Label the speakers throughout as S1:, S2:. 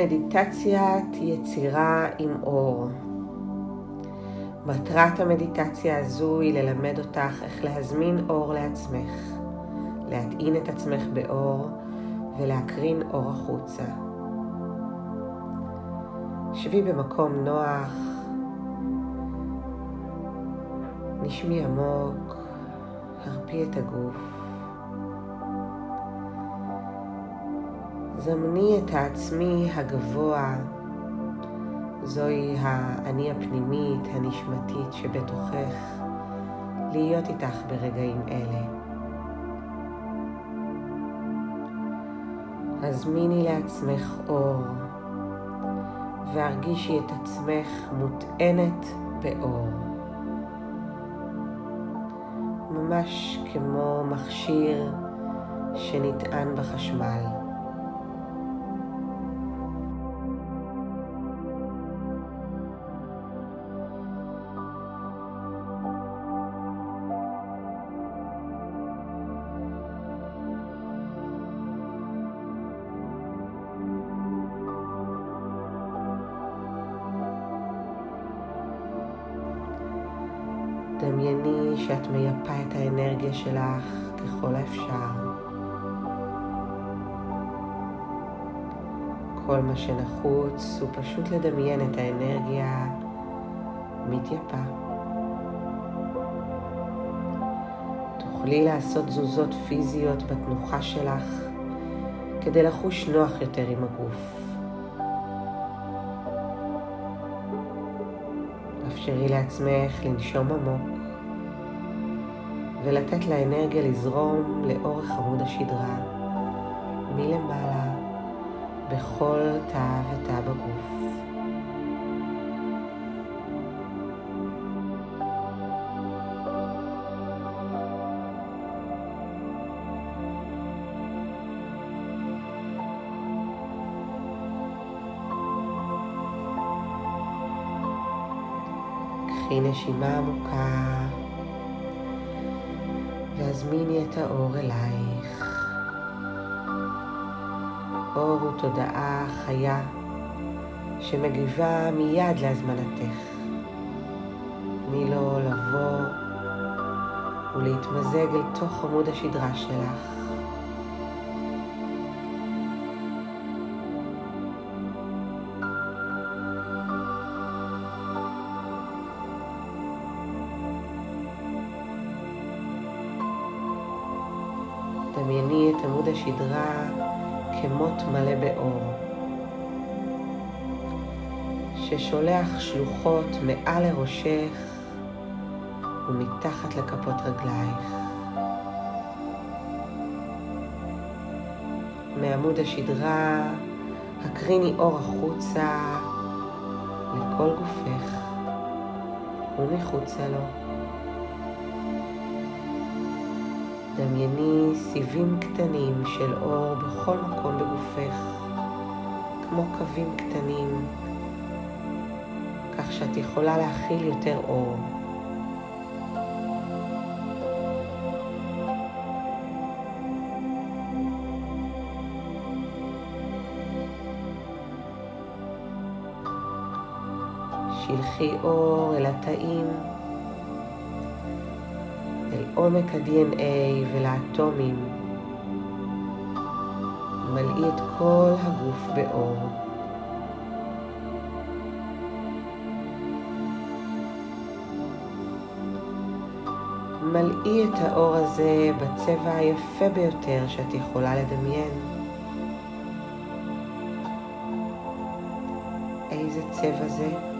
S1: מדיטציית יצירה עם אור. מטרת המדיטציה הזו היא ללמד אותך איך להזמין אור לעצמך, להטעין את עצמך באור ולהקרין אור החוצה. שבי במקום נוח, נשמי עמוק, הרפי את הגוף. זמני את העצמי הגבוה, זוהי האני הפנימית, הנשמתית שבתוכך, להיות איתך ברגעים אלה. הזמיני לעצמך אור, והרגישי את עצמך מוטענת באור. ממש כמו מכשיר שנטען בחשמל. דמייני שאת מייפה את האנרגיה שלך ככל האפשר. כל מה שנחוץ הוא פשוט לדמיין את האנרגיה מתייפה. תוכלי לעשות תזוזות פיזיות בתנוחה שלך כדי לחוש נוח יותר עם הגוף. אפשרי לעצמך לנשום עמוק ולתת לאנרגיה לזרום לאורך עמוד השדרה, מלמעלה, בכל תא ותא בגוף. קחי נשימה עמוקה והזמיני את האור אלייך. אור הוא תודעה חיה שמגיבה מיד להזמנתך. תני לו לבוא ולהתמזג אל תוך עמוד השדרה שלך. דמייני את עמוד השדרה כמוט מלא באור, ששולח שלוחות מעל לראשך ומתחת לכפות רגלייך. מעמוד השדרה הקריני אור החוצה לכל גופך ומחוצה לו. דמייני סיבים קטנים של אור בכל מקום בגופך, כמו קווים קטנים, כך שאת יכולה להכיל יותר אור. שלחי אור אל התאים אל עומק ה-DNA ולאטומים. מלאי את כל הגוף באור. מלאי את האור הזה בצבע היפה ביותר שאת יכולה לדמיין. איזה צבע זה?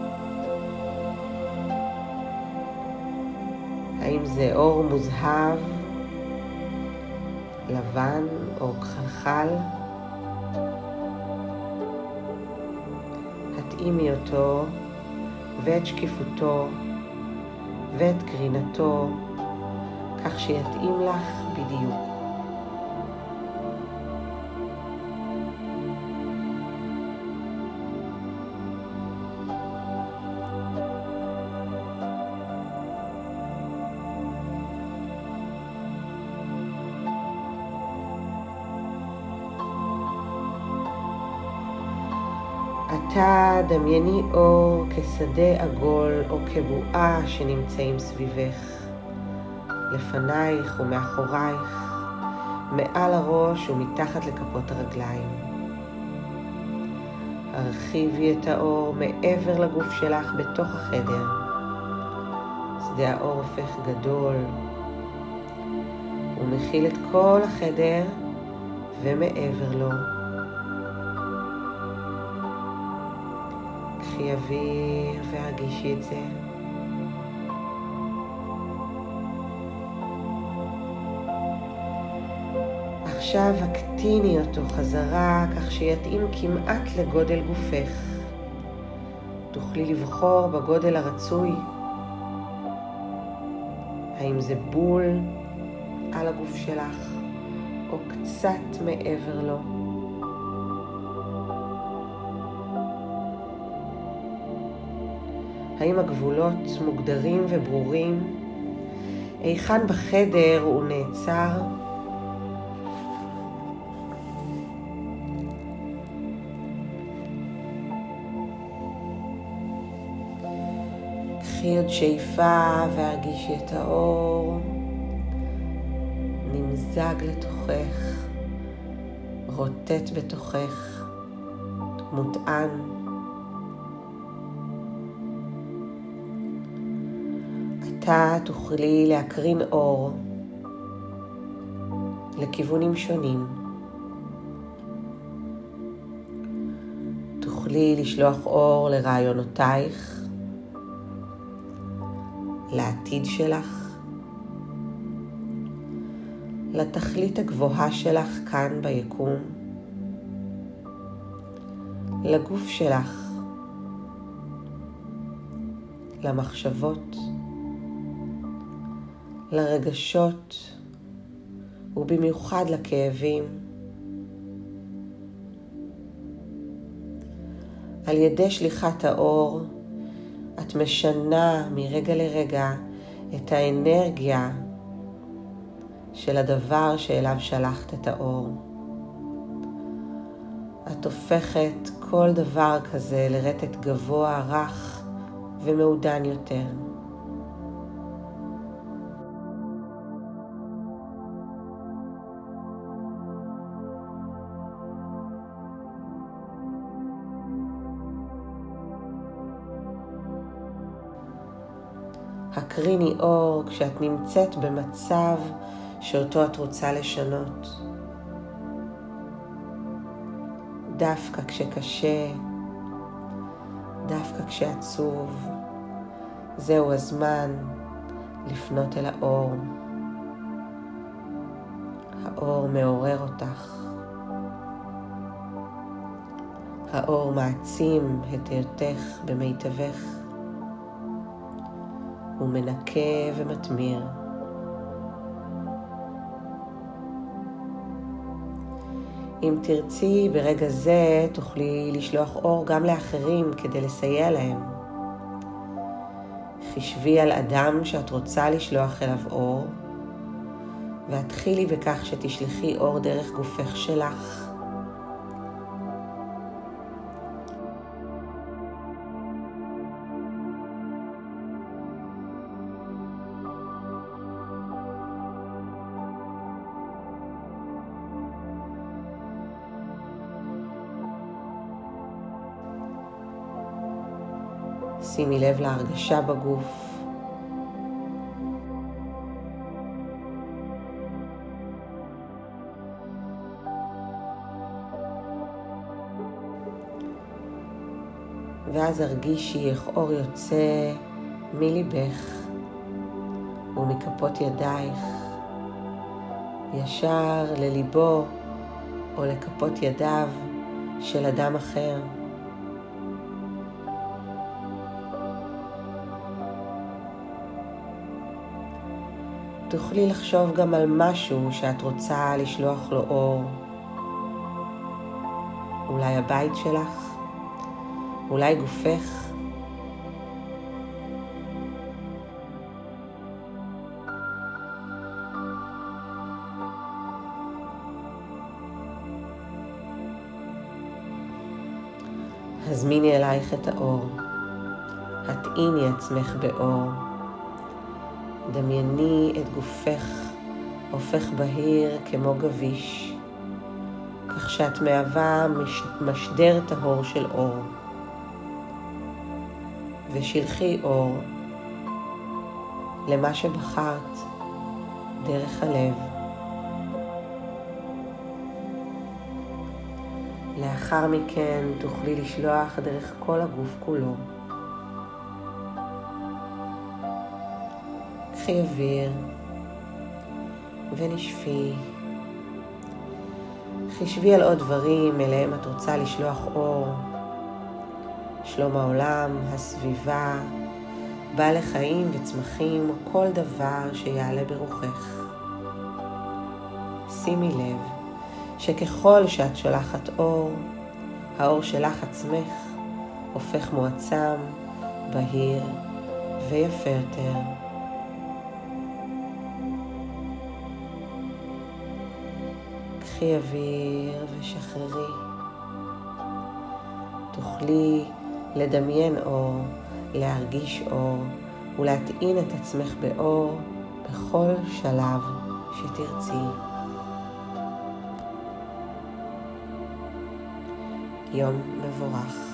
S1: האם זה אור מוזהב, לבן או כחלחל? התאימי אותו ואת שקיפותו ואת קרינתו כך שיתאים לך בדיוק. ועתה דמייני אור כשדה עגול או כבועה שנמצאים סביבך, לפנייך ומאחורייך, מעל הראש ומתחת לכפות הרגליים. הרחיבי את האור מעבר לגוף שלך בתוך החדר. שדה האור הופך גדול ומכיל את כל החדר ומעבר לו. קחי אוויר והרגישי את זה. עכשיו הקטיני אותו חזרה כך שיתאים כמעט לגודל גופך. תוכלי לבחור בגודל הרצוי. האם זה בול על הגוף שלך או קצת מעבר לו. האם הגבולות מוגדרים וברורים? היכן בחדר הוא נעצר? קחי עוד שאיפה והרגישי את האור נמזג לתוכך, רוטט בתוכך, מוטען. עתה תוכלי להקרין אור לכיוונים שונים. תוכלי לשלוח אור לרעיונותייך, לעתיד שלך, לתכלית הגבוהה שלך כאן ביקום, לגוף שלך, למחשבות, לרגשות ובמיוחד לכאבים. על ידי שליחת האור את משנה מרגע לרגע את האנרגיה של הדבר שאליו שלחת את האור. את הופכת כל דבר כזה לרטט גבוה, רך ומעודן יותר. הקריני אור כשאת נמצאת במצב שאותו את רוצה לשנות. דווקא כשקשה, דווקא כשעצוב, זהו הזמן לפנות אל האור. האור מעורר אותך. האור מעצים את היותך במיטבך. הוא מנקה ומתמיר. אם תרצי, ברגע זה תוכלי לשלוח אור גם לאחרים כדי לסייע להם. חישבי על אדם שאת רוצה לשלוח אליו אור, והתחילי בכך שתשלחי אור דרך גופך שלך. שימי לב להרגשה בגוף. ואז הרגישי איך אור יוצא מליבך ומכפות ידייך ישר לליבו או לכפות ידיו של אדם אחר. תוכלי לחשוב גם על משהו שאת רוצה לשלוח לו אור. אולי הבית שלך, אולי גופך. הזמיני אלייך את האור. הטעיני עצמך באור. דמייני את גופך הופך בהיר כמו גביש, כך שאת מהווה מש... משדר טהור של אור. ושלחי אור למה שבחרת דרך הלב. לאחר מכן תוכלי לשלוח דרך כל הגוף כולו. אוויר ונשפי. חישבי על עוד דברים אליהם את רוצה לשלוח אור. שלום העולם, הסביבה, בעלי חיים וצמחים, כל דבר שיעלה ברוחך. שימי לב שככל שאת שולחת אור, האור שלך עצמך הופך מועצם, בהיר ויפה יותר. קחי אוויר ושחררי. תוכלי לדמיין אור, להרגיש אור ולהטעין את עצמך באור בכל שלב שתרצי. יום מבורך.